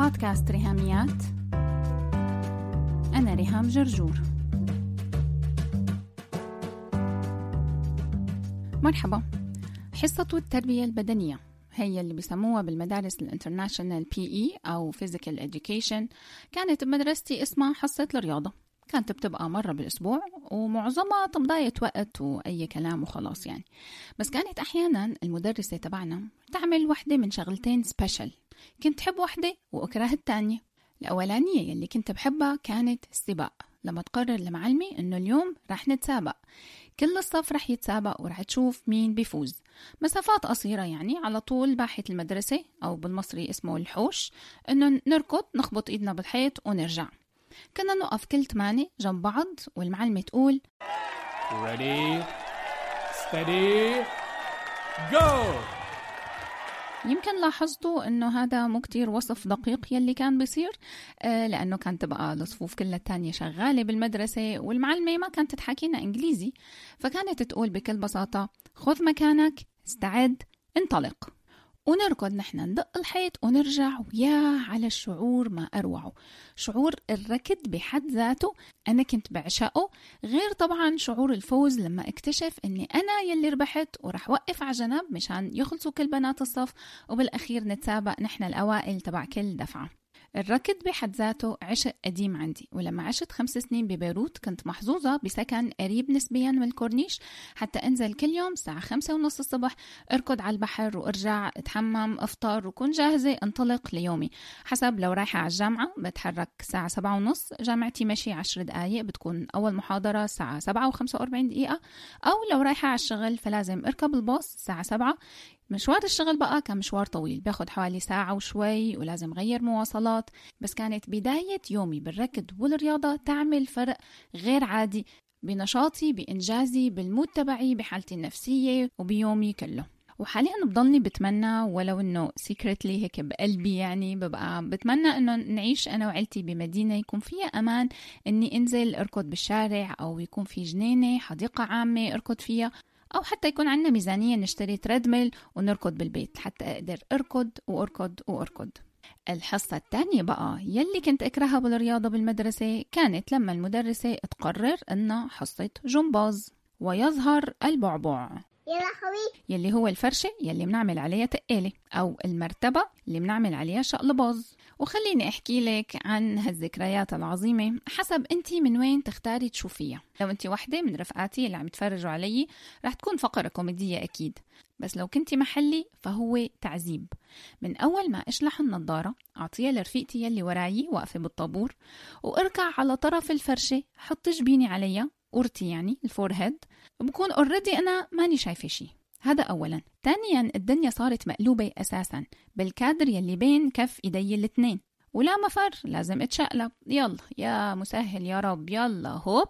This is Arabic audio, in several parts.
بودكاست ريهاميات. أنا ريهام جرجور. مرحبا. حصة التربية البدنية هي اللي بيسموها بالمدارس ال international PE أو physical education. كانت بمدرستي اسمها حصة الرياضة. كانت بتبقى مرة بالأسبوع ومعظمها تمضية وقت وأي كلام وخلاص يعني. بس كانت أحيانا المدرسة تبعنا تعمل وحدة من شغلتين سبيشل كنت حب وحدة وأكره التانية. الأولانية يلي كنت بحبها كانت السباق. لما تقرر لمعلمي إنه اليوم رح نتسابق. كل الصف رح يتسابق ورح تشوف مين بيفوز. مسافات قصيرة يعني على طول باحة المدرسة أو بالمصري اسمه الحوش. إنه نركض نخبط إيدنا بالحيط ونرجع. كنا نقف كل ثمانية جنب بعض والمعلمة تقول Ready, steady, go! يمكن لاحظتوا إنه هذا مو كتير وصف دقيق يلي كان بيصير آه لأنه كانت تبقى الصفوف كلها التانية شغالة بالمدرسة والمعلمة ما كانت تحكينا إنجليزي فكانت تقول بكل بساطة خذ مكانك استعد انطلق. ونركض نحن ندق الحيط ونرجع ويا على الشعور ما أروعه. شعور الركض بحد ذاته أنا كنت بعشقه غير طبعا شعور الفوز لما اكتشف أني أنا يلي ربحت ورح وقف على جنب مشان يخلصوا كل بنات الصف وبالأخير نتسابق نحن الأوائل تبع كل دفعة. الركض بحد ذاته عشق قديم عندي ولما عشت خمس سنين ببيروت كنت محظوظة بسكن قريب نسبيا من الكورنيش حتى انزل كل يوم الساعة خمسة ونص الصبح اركض على البحر وارجع اتحمم افطر وكون جاهزة انطلق ليومي. حسب لو رايحة على الجامعة بتحرك الساعة سبعة ونص جامعتي مشي عشر دقايق بتكون أول محاضرة الساعة سبعة وخمسة وأربعين دقيقة أو لو رايحة على الشغل فلازم أركب الباص الساعة سبعة. مشوار الشغل بقى كان مشوار طويل بياخد حوالي ساعة وشوي ولازم غير مواصلات. بس كانت بداية يومي بالركض والرياضة تعمل فرق غير عادي بنشاطي بإنجازي بالمود تبعي بحالتي النفسية وبيومي كله. وحاليا بضلني بتمنى ولو إنه secretly هيك بقلبي يعني ببقى بتمنى إنه نعيش أنا وعيلتي بمدينة يكون فيها أمان إني أنزل أركض بالشارع أو يكون في جنينة حديقة عامة أركض فيها. أو حتى يكون عندنا ميزانية نشتري treadmill ونركض بالبيت حتى أقدر أركض وأركض وأركض. الحصة الثانية بقى يلي كنت أكرهها بالرياضة بالمدرسة كانت لما المدرسة تقرر إنها حصة جمباز ويظهر البعبع. يا لهوي. يلي هو الفرشة يلي بنعمل عليها تقالة أو المرتبة اللي بنعمل عليها شقلباز. وخليني أحكي لك عن هالذكريات العظيمة حسب أنت من وين تختاري تشوفيها. لو أنت وحدة من رفقاتي اللي عم يتفرجوا علي رح تكون فقرة كوميدية أكيد بس لو كنتي محلي فهو تعذيب. من أول ما أشلح النظارة أعطيها لرفيقتي يلي وراي واقفة بالطابور وأركع على طرف الفرشة حط جبيني عليها قورتي يعني ال forehead. بكون already أنا ماني شايفة شي. هذا أولا. ثانيا الدنيا صارت مقلوبة أساسا. بالكادر يلي بين كف إيدي الاثنين. ولا مفر لازم أتشقلب. يلا يا مسهل يا رب. يلا هوب.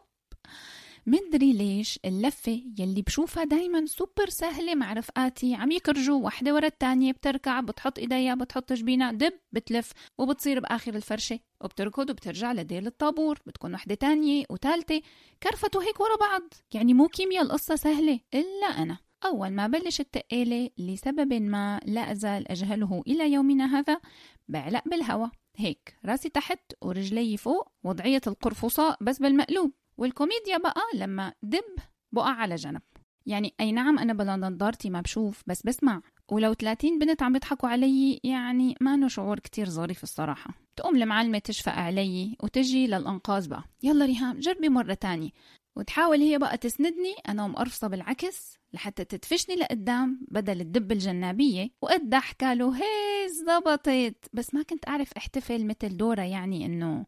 مدري ليش اللفة يلي بشوفها دايما سوبر سهلة مع رفقاتي عم يكرجوا. وحدة ورا التانية بتركع بتحط إيديها بتحط جبينها. دب بتلف. وبتصير بآخر الفرشة. وبتركض وبترجع لديل الطابور. بتكون وحدة تانية وتالتة. كرفتوا هيك ورا بعض. يعني مو كيمياء القصة سهلة. إلا أنا. أول ما بلش التقالة لسبب ما لا أزال أجهله إلى يومنا هذا بعلق بالهوا هيك راسي تحت ورجلي فوق وضعية القرفصاء بس بالمقلوب. والكوميديا بقى لما دب بقع على جنب. يعني أي نعم أنا بلا نظارتي ما بشوف بس بسمع. ولو 30 بنت عم يضحكوا علي يعني ما نو شعور كتير ظريف الصراحة. تقوم المعلمة تشفق علي وتجي للأنقاذ بقى. يلا ريهام جربي مرة تانية. وتحاول هي بقى تسندني أنا مقرفصة بالعكس لحتى تدفشني لقدام بدل الدب الجنابية. وقد حكاله هي زبطت بس ما كنت أعرف احتفل مثل دورة يعني إنه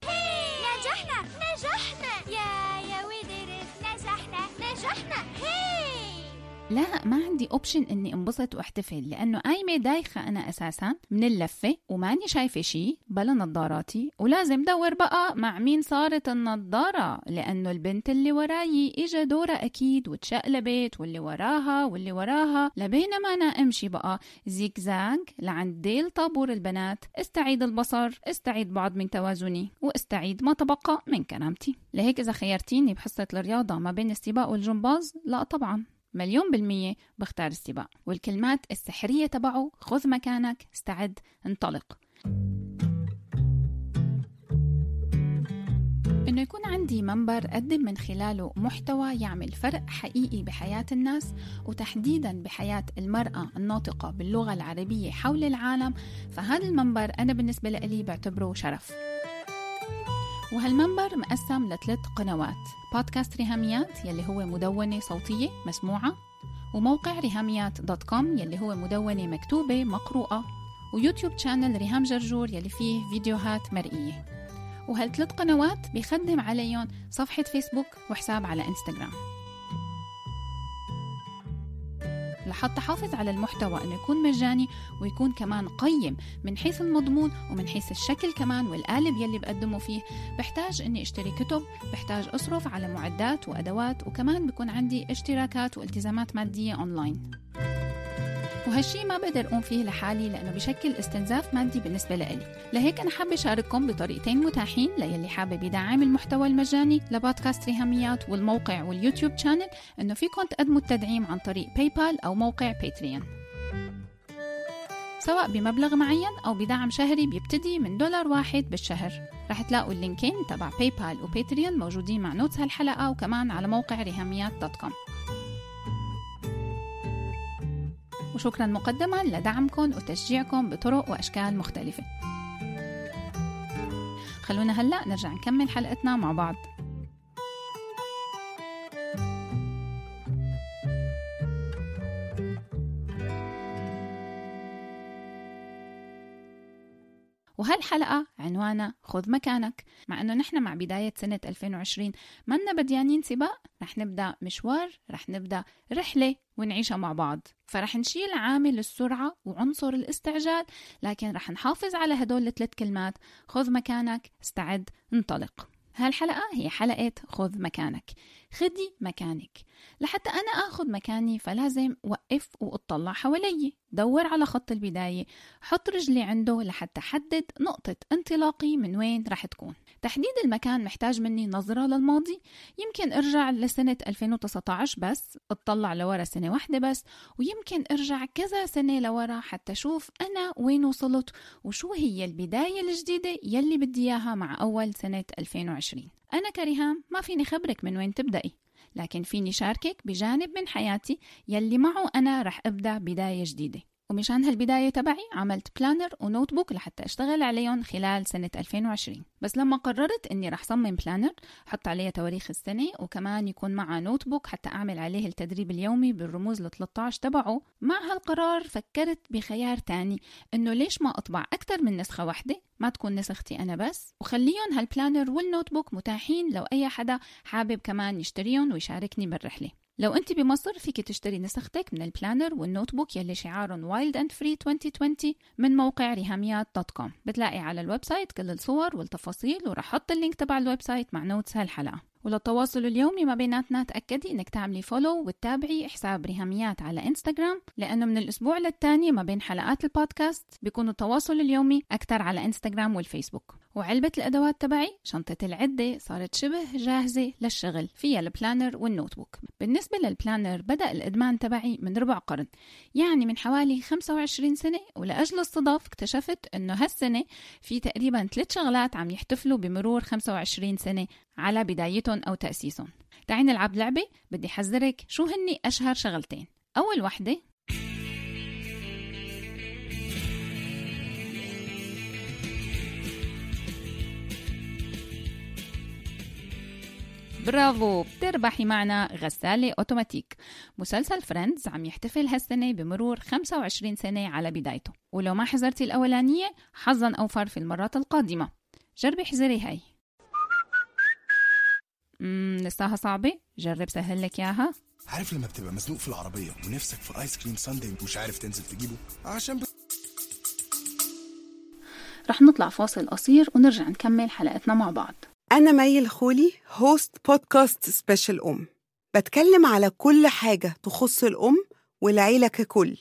لا ما عندي option إني انبسط واحتفل لأنه قايمه دايخة أنا أساسا من اللفة وماني شايفة شيء بلا نظاراتي ولازم دور بقى مع مين صارت النظارة لأنه البنت اللي وراي اجى دورها أكيد وتشقلبت واللي وراها واللي وراها لبينما أنا أمشي بقى زيكزاج لعند ديل طابور البنات استعيد البصر استعيد بعض من توازني واستعيد ما تبقى من كرامتي لهيك إذا خيرتيني بحصة الرياضة ما بين السباق والجمباز لا طبعا. مليون بالمية بختار السباق. والكلمات السحرية تبعه خذ مكانك استعد انطلق. إنه يكون عندي منبر أقدم من خلاله محتوى يعمل فرق حقيقي بحياة الناس وتحديدا بحياة المرأة الناطقة باللغة العربية حول العالم فهذا المنبر أنا بالنسبة لي بعتبره شرف. وهالمنبر مقسم لثلاث قنوات. بودكاست ريهاميات يلي هو مدونة صوتية مسموعة وموقع ريهاميات dot com يلي هو مدونة مكتوبة مقروءة ويوتيوب channel ريهام جرجور يلي فيه فيديوهات مرئية. وهالثلاث قنوات بيخدم عليهم صفحة فيسبوك وحساب على إنستغرام. لحتى حافظ على المحتوى أنه يكون مجاني ويكون كمان قيم من حيث المضمون ومن حيث الشكل كمان والقالب يلي بقدمه فيه. بحتاج أني أشتري كتب بحتاج أصرف على معدات وأدوات وكمان بكون عندي اشتراكات والتزامات مادية أونلاين. وهالشي ما بقدر أقوم فيه لحالي لأنه بشكل استنزاف مادي بالنسبة لإلي. لهيك أنا حابة أشارككم بطريقتين متاحين ليلي حابب يدعم المحتوى المجاني لبودكاست ريهاميات والموقع واليوتيوب channel إنه فيكم تقدموا التدعيم عن طريق باي بال أو موقع باتريون سواء بمبلغ معين أو بدعم شهري بيبتدي من دولار واحد بالشهر. رح تلاقوا اللينكين تبع باي بال وباتريون موجودين مع notes هالحلقة وكمان على موقع ريهاميات dot com وشكرا مقدما لدعمكم وتشجيعكم بطرق وأشكال مختلفة. خلونا هلأ نرجع نكمل حلقتنا مع بعض. وهالحلقة عنوانها خذ مكانك. مع أنه نحن مع بداية سنة 2020 منا بديانين سباق رح نبدأ مشوار رح نبدأ رحلة ونعيشها مع بعض. فرح نشيل عامل السرعة وعنصر الاستعجال لكن رح نحافظ على هدول الثلاث كلمات. خذ مكانك استعد انطلق. هالحلقة هي حلقة خذ مكانك. خدي مكانك. لحتى أنا أخذ مكاني فلازم وقف وأطلع حوالي. دور على خط البداية. حط رجلي عنده لحتى حدد نقطة انطلاقي من وين رح تكون. تحديد المكان محتاج مني نظرة للماضي. يمكن ارجع لسنة 2019 بس اطلع لورا سنة واحدة بس ويمكن ارجع كذا سنة لورا حتى أشوف أنا وين وصلت وشو هي البداية الجديدة يلي بدي إياها مع أول سنة 2020 أنا كريهام ما فيني خبرك من وين تبدأي. لكن فيني شاركك بجانب من حياتي يلي معه أنا رح أبدأ بداية جديدة. ومشان هالبداية تبعي عملت planner و notebook لحتى أشتغل عليهم خلال سنة 2020 بس لما قررت أني رح صمم planner حط عليها تواريخ السنة وكمان يكون معها notebook حتى أعمل عليه التدريب اليومي بالرموز ل 13 تبعه. مع هالقرار فكرت بخيار تاني أنه ليش ما أطبع أكثر من نسخة واحدة؟ ما تكون نسختي أنا بس. وخليهم هال planner وال notebook متاحين لو أي حدا حابب كمان يشتريهم ويشاركني بالرحلة. لو أنت بمصر فيك تشتري نسختك من ال planner وال notebook يلي شعارهم Wild and Free 2020 من موقع ريهاميات dot com بتلاقي على ال website كل الصور والتفاصيل ورح أحط ال link تبع ال website مع notes هالحلقه وللتواصل اليومي ما بيناتنا تأكدي إنك تعملي follow وتتابعي حساب ريهاميات على انستغرام لأنه من الأسبوع للتاني ما بين حلقات البودكاست بيكون التواصل اليومي أكثر على انستغرام والفيسبوك وعلبة الأدوات تبعي شنطة العدة صارت شبه جاهزة للشغل فيها ال planner وال notebook. بالنسبة لل planner بدأ الإدمان تبعي من ربع قرن يعني من حوالي 25 سنة ولأجل الصدف اكتشفت أنه هالسنة في تقريبا ثلاث شغلات عم يحتفلوا بمرور 25 سنة على بدايتهم أو تأسيسهم. تعي نلعب لعبة بدي حذرك شو هني أشهر شغلتين. أول وحدة برافو. بتربحي معنا غسالة أوتوماتيك. مسلسل فريندز عم يحتفل هالسنة بمرور 25 سنة على بدايته. ولو ما حضرتي الأولانية حظا أوفر في المرات القادمة. جربي حزري هاي. امم لساها صعبة؟ جرب سهل لك إياها. عارف لما بتبقى مزنوق في العربية ونفسك في آيس كريم sundae ومش عارف تنزل تجيبه؟ عشان ب... رح نطلع فاصل قصير ونرجع نكمل حلقتنا مع بعض. أنا مي الخولي host بودكاست Special أم. بتكلم على كل حاجة تخص الأم والعيلة ككل.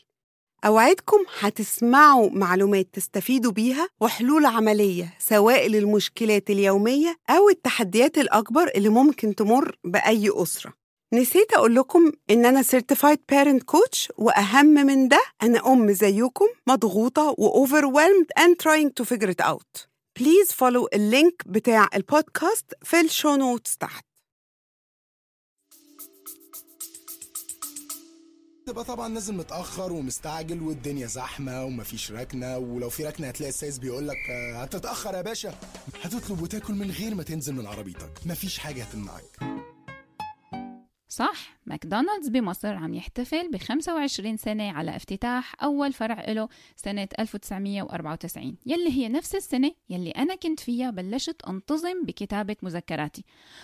أوعدكم هتسمعوا معلومات تستفيدوا بيها وحلول عملية سواء للمشكلات اليومية أو التحديات الأكبر اللي ممكن تمر بأي أسرة. نسيت أقول لكم إن أنا Certified Parent Coach وأهم من ده أنا أم زيكم مضغوطة و overwhelmed and trying to figure it out. please follow ال link بتاع البودكاست في ال show notes تحت. تبقى طبعا نازل متأخر ومستعجل والدنيا زحمة ومفيش ركنة ولو في ركنة هتلاقي السايس بيقول لك هتتأخر يا باشا. هتطلب وتاكل من غير ما تنزل من عربيتك. مفيش حاجة هتمنعك. صح؟ ماكدونالدز بمصر عم يحتفل ب 25 سنة على افتتاح أول فرع له سنة 1994 يلي هي نفس السنة يلي أنا كنت فيها بلشت أنتظم بكتابة مذكراتي.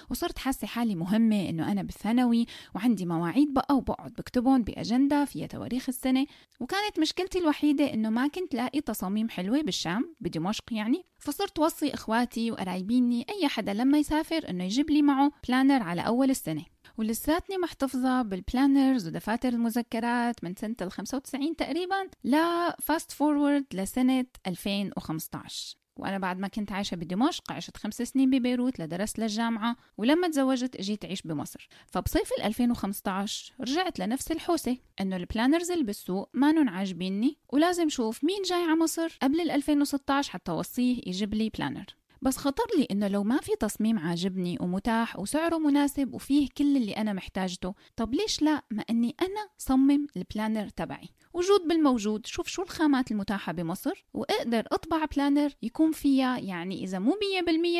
وصرت حاسة حالي مهمة إنه أنا بالثانوي وعندي مواعيد بقى وبقعد بكتبهم بأجندة فيها تواريخ السنة. وكانت مشكلتي الوحيدة إنه ما كنت لاقي تصاميم حلوة بالشام بدمشق يعني. فصرت وصي إخواتي وقرايبيني أي حدا لما يسافر إنه يجيب لي معه planner على أول السنة. ولساتني محتفظة بال planners ودفاتر المذكرات من سنة ال 95 تقريبا ل fast forward لسنة 2015 وأنا بعد ما كنت عايشة بدمشق عشت خمس سنين ببيروت لدرست للجامعة ولما تزوجت اجيت أعيش بمصر. فبصيف 2015 رجعت لنفس الحوسة إنه ال planners اللي بالسوق ما عاجبيني ولازم شوف مين جاي على مصر قبل ال 2016 حتى وصيه يجيب لي planner بس خطر لي إنه لو ما في تصميم عاجبني ومتاح وسعره مناسب وفيه كل اللي أنا محتاجته طب ليش لا ما أني أنا صمم ال planner تبعي؟ وجود بالموجود شوف شو الخامات المتاحة بمصر وأقدر أطبع planner يكون فيها يعني إذا مو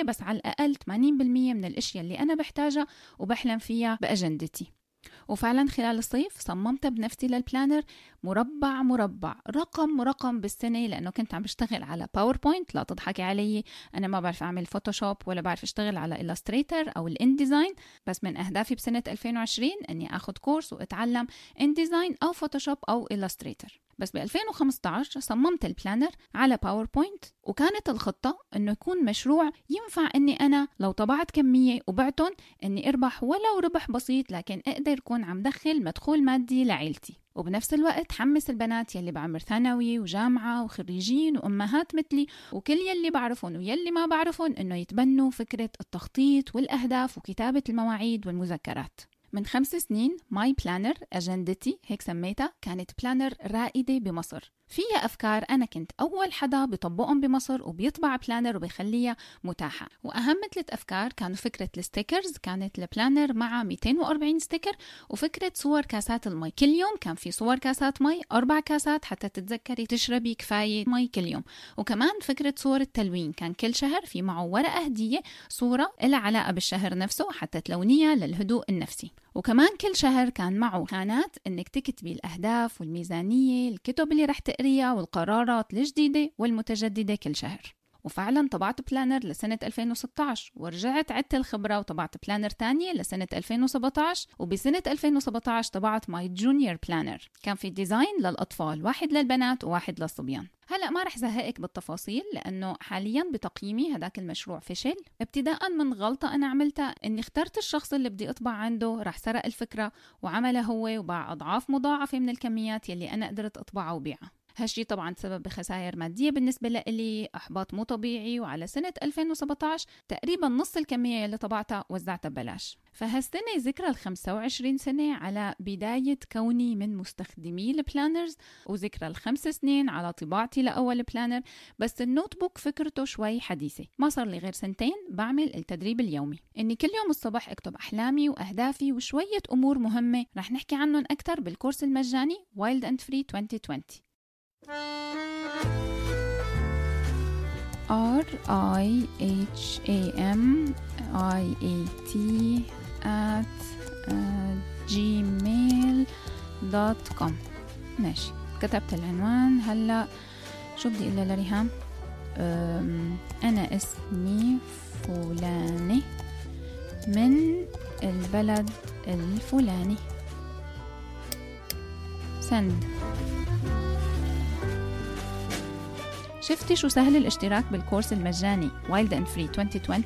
100% بس على الأقل 80% من الأشياء اللي أنا بحتاجها وبحلم فيها بأجندتي. وفعلا خلال الصيف صممت بنفسي لل planner مربع مربع رقم رقم بالسنة لأنه كنت عم بشتغل على PowerPoint لا تضحكي علي أنا ما بعرف أعمل Photoshop ولا بعرف أشتغل على Illustrator أو ال InDesign بس من أهدافي بسنة 2020 أني أخذ course وأتعلم InDesign أو Photoshop أو Illustrator بس ب 2015 صممت ال planner على PowerPoint وكانت الخطة إنه يكون مشروع ينفع إني أنا لو طبعت كمية وبعتهم إني أربح ولو ربح بسيط لكن أقدر يكون عم دخل مدخول مادي لعيلتي. وبنفس الوقت حمس البنات يلي بعمر ثانوي وجامعة وخريجين وأمهات مثلي وكل يلي بعرفهم ويلي ما بعرفهم إنه يتبنوا فكرة التخطيط والأهداف وكتابة المواعيد والمذكرات. من خمس سنين My Planner أجندتي هيك سميتها كانت planner رائدة بمصر. فيها أفكار أنا كنت أول حدا بطبقهم بمصر وبيطبع planner وبيخليها متاحة. وأهم ثلاث أفكار كانوا فكرة ال stickers كانت ال planner مع 240 sticker وفكرة صور كاسات المي. كل يوم كان في صور كاسات مي أربع كاسات حتى تتذكري تشربي كفاية مي كل يوم. وكمان فكرة صور التلوين كان كل شهر في معه ورقة هدية صورة لها علاقة بالشهر نفسه حتى تلونيها للهدوء النفسي. وكمان كل شهر كان معه خانات إنك تكتبي الأهداف والميزانية الكتب اللي رح تقريها والقرارات الجديدة والمتجددة كل شهر. وفعلا طبعت planner لسنة 2016 ورجعت عدت الخبرة وطبعت planner تانية لسنة 2017 وبسنة 2017 طبعت My Junior Planner كان في design للأطفال واحد للبنات وواحد للصبيان. هلأ ما رح زهقك بالتفاصيل لأنه حاليا بتقييمي هداك المشروع فشل. ابتداء من غلطة أنا عملتها إني اخترت الشخص اللي بدي أطبع عنده رح سرق الفكرة وعملها هو وباع أضعاف مضاعفة من الكميات يلي أنا قدرت اطبعها وبيعها هالشي طبعا سبب بخسائر مادية بالنسبة لإلي إحباط مو طبيعي وعلى سنة 2017 تقريبا نص الكمية اللي طبعتها وزعتها ببلاش. فهالسنة ذكرى ال 25 سنة على بداية كوني من مستخدمي ال planners وذكرى الخمس سنين على طباعتي لأول planner بس النوت بوك فكرته شوي حديثة. ما صار لي غير سنتين بعمل التدريب اليومي. إني كل يوم الصبح أكتب أحلامي وأهدافي وشوية أمور مهمة. رح نحكي عنهم أكثر بالكورس المجاني Wild and Free 2020 R I H A M I A T at uh, gmail ماشي. كتبت العنوان. هلا شو بدي أقول لريهام؟ أنا اسمي فلانة من البلد الفلاني. سند. شفتي شو سهل الاشتراك بال course المجاني Wild and Free 2020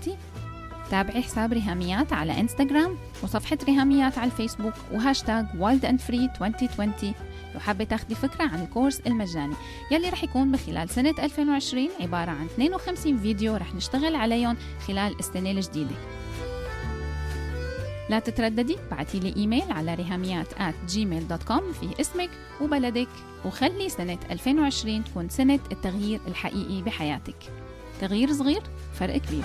تابعي حساب ريهاميات على انستغرام وصفحة ريهاميات على الفيسبوك و hashtag Wild and Free 2020 لو حابة تاخدي فكرة عن ال course المجاني يلي رح يكون بخلال سنة 2020 عبارة عن 52 فيديو رح نشتغل عليهم خلال السنة الجديدة. لا تترددي بعتي لي إيميل على رهاميات at gmail.com فيه اسمك وبلدك وخلي سنة 2020 تكون سنة التغيير الحقيقي بحياتك. تغيير صغير فرق كبير.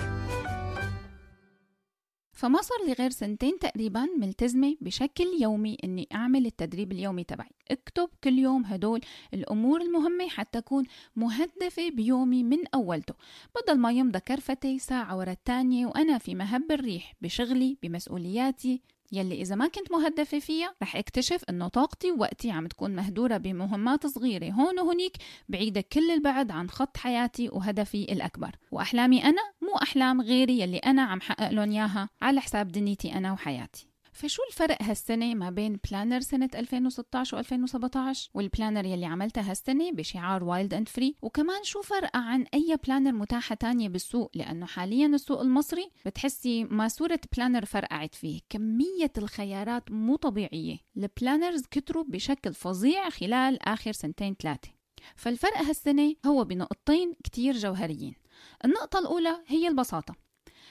فما صار لي غير سنتين تقريبا ملتزمة بشكل يومي إني أعمل التدريب اليومي تبعي. أكتب كل يوم هدول الأمور المهمة حتى أكون مهدفة بيومي من أولته. بدل ما يمضى كرفتي ساعة ورا التانية وأنا في مهب الريح بشغلي بمسؤولياتي يلي إذا ما كنت مهدفة فيها رح اكتشف إنه طاقتي ووقتي عم تكون مهدورة بمهمات صغيرة. هون وهنيك بعيدة كل البعد عن خط حياتي وهدفي الأكبر. وأحلامي أنا مو أحلام غيري يلي أنا عم حقق لهم إياها على حساب دنيتي أنا وحياتي. فشو الفرق هالسنة ما بين planner سنة 2016 و2017 وال planner يلي عملتها هالسنة بشعار Wild and Free وكمان شو فرقها عن أي planner متاحة تانية بالسوق؟ لأنه حاليا السوق المصري بتحسي ما صورة planner فرقعت فيه. كمية الخيارات مو طبيعية. ال planners كتروا بشكل فظيع خلال آخر سنتين ثلاثة. فالفرق هالسنة هو بنقطتين كتير جوهريين. النقطة الأولى هي البساطة.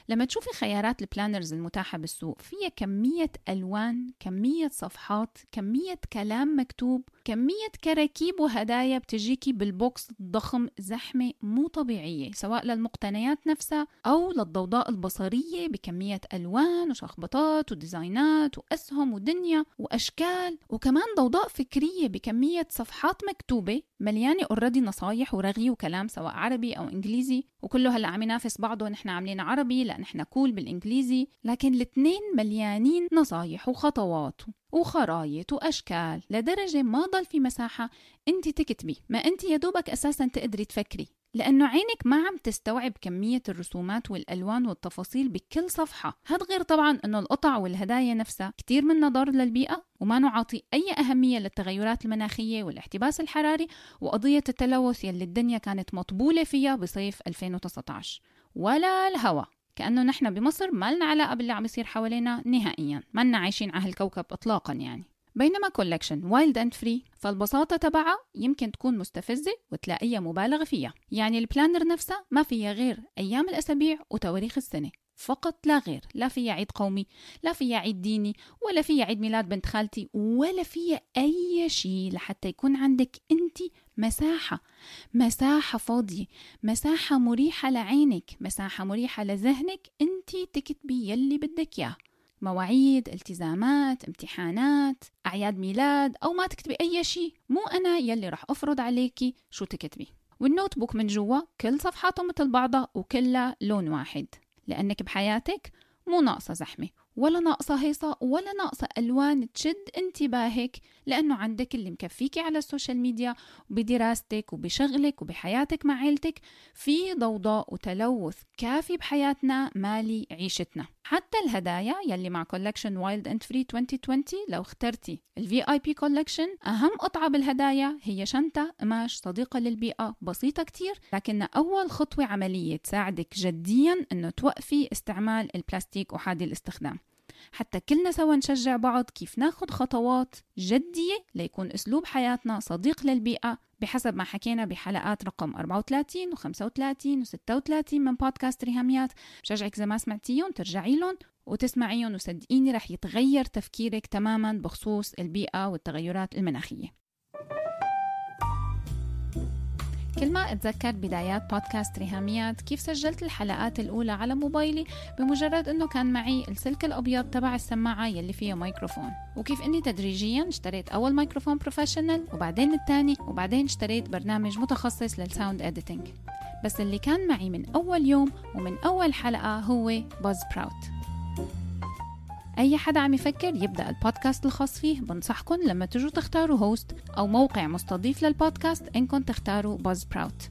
لما تشوفي خيارات ال planners المتاحة بالسوق فيها كمية ألوان كمية صفحات كمية كلام مكتوب كمية كراكيب وهدايا بتجيكي بال box ضخم زحمة مو طبيعية سواء للمقتنيات نفسها أو للضوضاء البصرية بكمية ألوان وشخبطات وديزاينات وأسهم ودنيا وأشكال وكمان ضوضاء فكرية بكمية صفحات مكتوبة مليانة already نصايح ورغي وكلام سواء عربي أو إنجليزي وكله هلا عم ينافس بعضه نحن عاملين عربي لأن نحن cool بالإنجليزي. لكن الاثنين مليانين نصايح وخطوات وخرايط وأشكال لدرجة ما ضل في مساحة أنت تكتبي ما أنت يا دوبك أساسا تقدري تفكري. لأنه عينك ما عم تستوعب كمية الرسومات والألوان والتفاصيل بكل صفحة. هاد غير طبعا أنه القطع والهدايا نفسها كتير من ضار للبيئة وما نعطي أي أهمية للتغيرات المناخية والاحتباس الحراري وقضية التلوث يلي الدنيا كانت مطبولة فيها بصيف 2019 ولا الهوى كأنه نحن بمصر ما لنا علاقة باللي عم يصير حوالينا نهائيا. ما لنا عايشين على هالكوكب إطلاقا يعني. بينما collection Wild and Free فالبساطة تبعها يمكن تكون مستفزة وتلاقيها مبالغ فيها. يعني ال planner نفسها ما فيها غير أيام الأسابيع وتواريخ السنة. فقط لا غير لا فيها عيد قومي لا فيها عيد ديني ولا فيها عيد ميلاد بنت خالتي ولا فيها أي شيء لحتى يكون عندك أنت مساحة. مساحة فاضية مساحة مريحة لعينك مساحة مريحة لذهنك أنت تكتبي يلي بدك إياه. مواعيد التزامات امتحانات أعياد ميلاد أو ما تكتبي أي شيء. مو أنا يلي رح أفرض عليكي شو تكتبي. والنوت بوك من جوا كل صفحاته مثل بعضها وكلها لون واحد. لأنك بحياتك مو ناقصة زحمة ولا ناقصة هيصة ولا ناقصة ألوان تشد انتباهك لأنه عندك اللي مكفيكي على ال social media وبدراستك وبشغلك وبحياتك مع عيلتك. في ضوضاء وتلوث كافي بحياتنا مالي عيشتنا. حتى الهدايا يلي مع collection Wild and Free 2020 لو اخترتي. ال VIP collection أهم قطعة بالهدايا هي شنطة قماش صديقة للبيئة بسيطة كتير لكنها أول خطوة عملية تساعدك جديا إنه توقفي استعمال البلاستيك احادي الاستخدام. حتى كلنا سوا نشجع بعض كيف ناخد خطوات جدية ليكون أسلوب حياتنا صديق للبيئة بحسب ما حكينا بحلقات رقم 34 و 35 و 36 من بودكاست ريهاميات. بشجعك إذا ما سمعتيهم ترجعي لهم وتسمعيهم وصدقيني رح يتغير تفكيرك تماما بخصوص البيئة والتغيرات المناخية. كل ما أتذكر بدايات بودكاست ريهاميات كيف سجلت الحلقات الأولى على موبايلي بمجرد أنه كان معي السلك الأبيض تبع السماعة يلي فيها ميكروفون. وكيف أني تدريجيا اشتريت أول ميكروفون professional وبعدين الثاني وبعدين اشتريت برنامج متخصص لل sound editing بس اللي كان معي من أول يوم ومن أول حلقة هو Buzzsprout أي حدا عم يفكر يبدأ البودكاست الخاص فيه. بنصحكم لما تجوا تختاروا host أو موقع مستضيف للبودكاست إنكم تختاروا Buzzsprout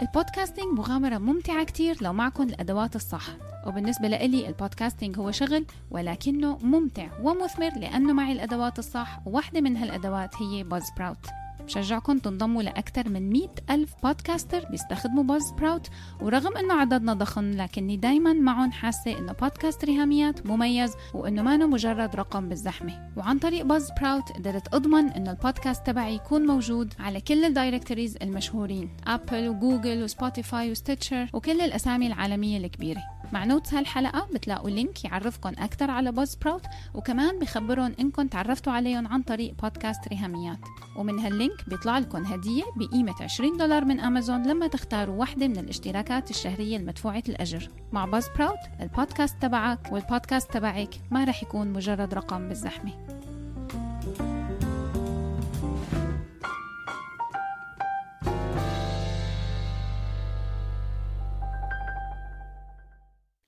ال podcasting مغامرة ممتعة كتير لو معكم الأدوات الصح. وبالنسبة لإلي ال podcasting هو شغل ولكنه ممتع ومثمر لأنه معي الأدوات الصح. وواحدة من هالأدوات هي Buzzsprout بشجعكم تنضموا لأكثر من 100 ألف podcaster بيستخدموا Buzzsprout ورغم أنه عددنا ضخم لكني دايما معهم حاسة أنه بودكاست ريهاميات مميز وأنه ما مجرد رقم بالزحمة. وعن طريق Buzzsprout قدرت أضمن أنه البودكاست تبعي يكون موجود على كل ال directories المشهورين أبل وجوجل و Spotify و Stitcher وكل الأسامي العالمية الكبيرة. مع notes هالحلقة بتلاقوا link يعرفكم أكثر على Buzzsprout وكمان بخبرهم إنكم تعرفتوا عليهم عن طريق بودكاست ريهاميات ومن هال link بيطلع لكم هدية بقيمة 20 دولار من أمازون لما تختاروا واحدة من الاشتراكات الشهرية المدفوعة الأجر مع Buzzsprout البودكاست تبعك والبودكاست تبعك ما رح يكون مجرد رقم بالزحمة.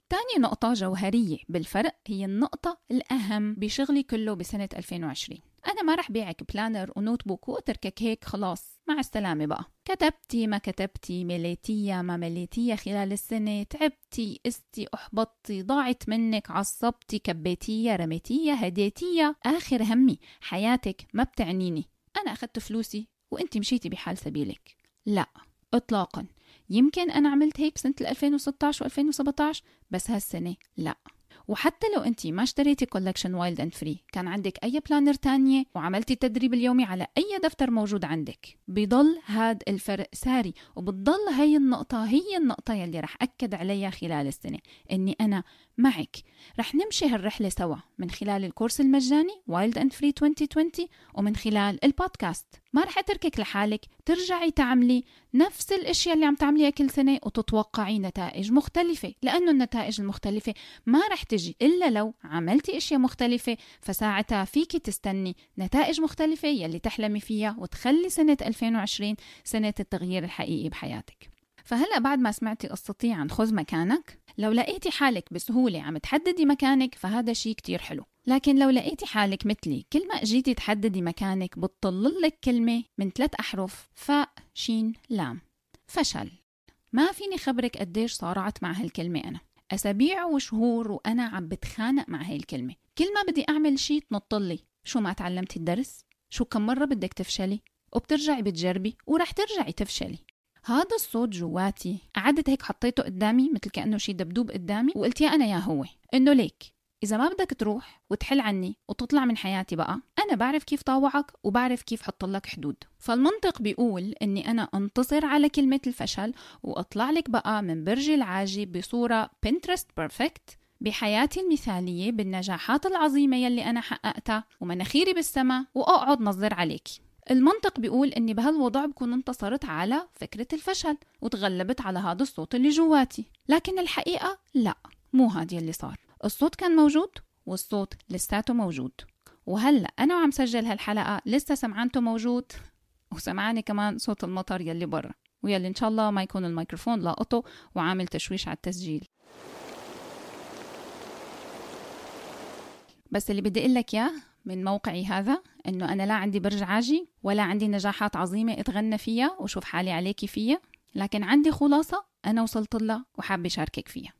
تاني نقطة جوهرية بالفرق هي النقطة الأهم بشغلي كله بسنة 2020 أنا ما رح بيعك planner و notebook وأتركك هيك خلاص. مع السلامة بقى. كتبتي ما كتبتي مليتيها ما مليتيها خلال السنة. تعبتي يأستي أحبطتي ضاعت منك عصبتي كبيتيها رميتيها هديتيها آخر همي حياتك ما بتعنيني. أنا أخذت فلوسي وأنت مشيتي بحال سبيلك. لا إطلاقا. يمكن أنا عملت هيك بسنة 2016 و2017 بس هالسنة لا. وحتى لو انت ما اشتريتي collection Wild and Free كان عندك أي planner تانية وعملتي التدريب اليومي على أي دفتر موجود عندك. بضل هاد الفرق ساري وبتضل هي النقطة هي النقطة يلي رح أكد عليها خلال السنة إني أنا معك. رح نمشي هالرحلة سوا من خلال ال course المجاني Wild and Free 2020 ومن خلال البودكاست. ما رح أتركك لحالك ترجعي تعملي نفس الأشياء اللي عم تعمليها كل سنة وتتوقعي نتائج مختلفة لأنه النتائج المختلفة ما رح تجي إلا لو عملتي أشياء مختلفة فساعتها فيك تستني نتائج مختلفة يلي تحلمي فيها وتخلي سنة 2020 سنة التغيير الحقيقي بحياتك. فهلا بعد ما سمعتي قصتي عن خذ مكانك لو لقيتي حالك بسهولة عم تحددي مكانك فهذا شيء كتير حلو. لكن لو لقيتي حالك مثلي كل ما أجيتي تحددي مكانك بتطل لك كلمة من ثلاث أحرف فاء شين لام. فشل. ما فيني خبرك قديش صارعت مع هالكلمة أنا. أسابيع وشهور وأنا عم بتخانق مع هاي الكلمة كل ما بدي أعمل شيء تنطلي شو ما تعلمتي الدرس؟ شو كم مرة بدك تفشلي؟ وبترجعي بتجربي ورح ترجعي تفشلي. هذا الصوت جواتي. قعدت هيك حطيته قدامي مثل كأنه شي دبدوب قدامي وقلت يا أنا يا هو. إنه ليك. إذا ما بدك تروح وتحل عني وتطلع من حياتي بقى أنا بعرف كيف طاوعك وبعرف كيف حط لك حدود. فالمنطق بيقول إني أنا أنتصر على كلمة الفشل وأطلع لك بقى من برجي العاجي بصورة Pinterest perfect بحياتي المثالية بالنجاحات العظيمة يلي أنا حققتها ومناخيري بالسما وأقعد نظر عليكي المنطق بيقول إني بهالوضع بكون انتصرت على فكرة الفشل وتغلبت على هذا الصوت اللي جواتي. لكن الحقيقة لا مو هاد يلي صار. الصوت كان موجود والصوت لساته موجود. وهلأ أنا وعم سجل هالحلقة لسه سمعانته موجود وسمعاني كمان صوت المطر يلي برا. ويلي إن شاء الله ما يكون الميكروفون لاقطه وعامل تشويش على التسجيل. بس اللي بدي أقول لك إياه من موقعي هذا إنه أنا لا عندي برج عاجي ولا عندي نجاحات عظيمة أتغنى فيها وشوف حالي عليكي فيها لكن عندي خلاصة أنا وصلت لها وحابة أشاركك فيها.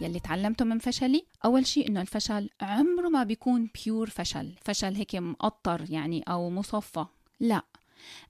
يلي تعلمته من فشلي أول شيء إنه الفشل عمره ما بيكون pure فشل. فشل هيك مقطر يعني أو مصفى. لا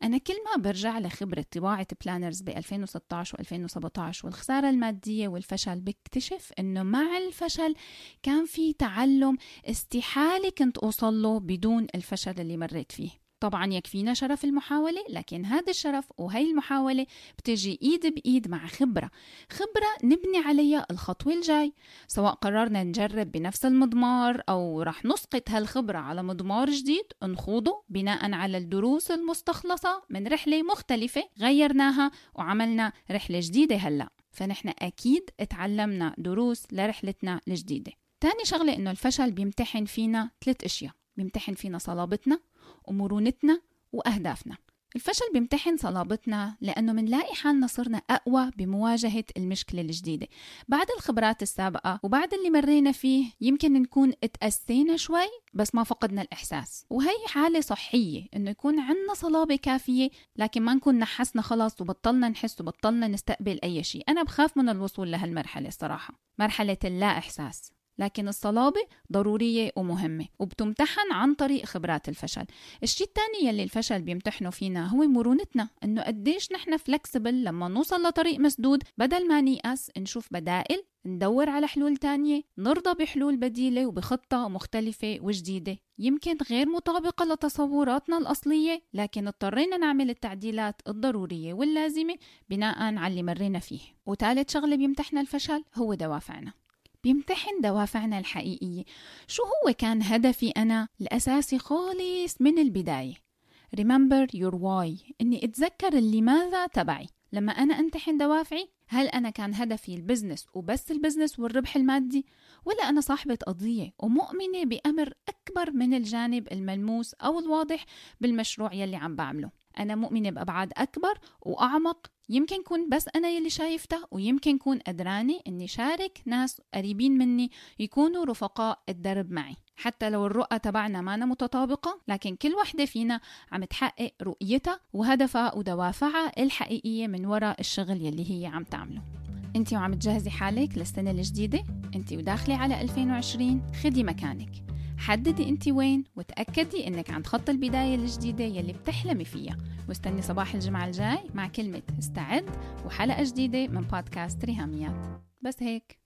أنا كل ما برجع لخبرة طباعة planners ب 2016 و 2017 والخسارة المادية والفشل بكتشف إنه مع الفشل كان في تعلم استحالة كنت أوصل له بدون الفشل اللي مريت فيه. طبعا يكفينا شرف المحاولة لكن هذا الشرف وهي المحاولة بتجي إيد بإيد مع خبرة. خبرة نبني عليها الخطوة الجاي. سواء قررنا نجرب بنفس المضمار أو رح نسقط هالخبرة على مضمار جديد نخوضه بناء على الدروس المستخلصة من رحلة مختلفة غيرناها وعملنا رحلة جديدة هلأ. فنحن أكيد اتعلمنا دروس لرحلتنا الجديدة. تاني شغلة إنه الفشل بيمتحن فينا ثلاث أشياء. بيمتحن فينا صلابتنا ومرونتنا وأهدافنا. الفشل بيمتحن صلابتنا لأنه منلاقي حالنا صرنا أقوى بمواجهة المشكلة الجديدة. بعد الخبرات السابقة وبعد اللي مرينا فيه يمكن نكون اتأسينا شوي بس ما فقدنا الإحساس. وهي حالة صحية إنه يكون عنا صلابة كافية لكن ما نكون نحسنا خلاص وبطلنا نحس وبطلنا نستقبل أي شيء. أنا بخاف من الوصول لهالمرحلة الصراحة. مرحلة اللا إحساس. لكن الصلابة ضرورية ومهمة وبتمتحن عن طريق خبرات الفشل. الشيء الثاني يلي الفشل بيمتحنه فينا هو مرونتنا إنه قديش نحن فلكسبل لما نوصل لطريق مسدود بدل ما نيأس نشوف بدائل ندور على حلول تانية نرضى بحلول بديلة وبخطة مختلفة وجديدة. يمكن غير مطابقة لتصوراتنا الأصلية لكن اضطرينا نعمل التعديلات الضرورية واللازمة بناء على اللي مرينا فيه. وثالث شغلة بيمتحنا الفشل هو دوافعنا. بيمتحن دوافعنا الحقيقية. شو هو كان هدفي أنا؟ الأساسي خالص من البداية. Remember your why. إني أتذكر اللماذا تبعي. لما أنا أمتحن دوافعي هل أنا كان هدفي ال business وبس ال business والربح المادي؟ ولا أنا صاحبة قضية ومؤمنة بأمر أكبر من الجانب الملموس أو الواضح بالمشروع يلي عم بعمله؟ أنا مؤمنة بأبعاد أكبر وأعمق. يمكن كون بس أنا يلي شايفتها ويمكن كون قدراني إني شارك ناس قريبين مني يكونوا رفقاء الدرب معي. حتى لو الرؤى تبعنا ما متطابقة لكن كل وحدة فينا عم تحقق رؤيتها وهدفها ودوافعها الحقيقية من وراء الشغل يلي هي عم تعمله. انت وعم تجهزي حالك للسنة الجديدة؟ انت وداخلة على 2020 خدي مكانك. حددي انت وين وتأكدي انك عند خط البداية الجديدة يلي بتحلمي فيها. واستني صباح الجمعة الجاي مع كلمة استعد وحلقة جديدة من بودكاست ريهاميات. بس هيك.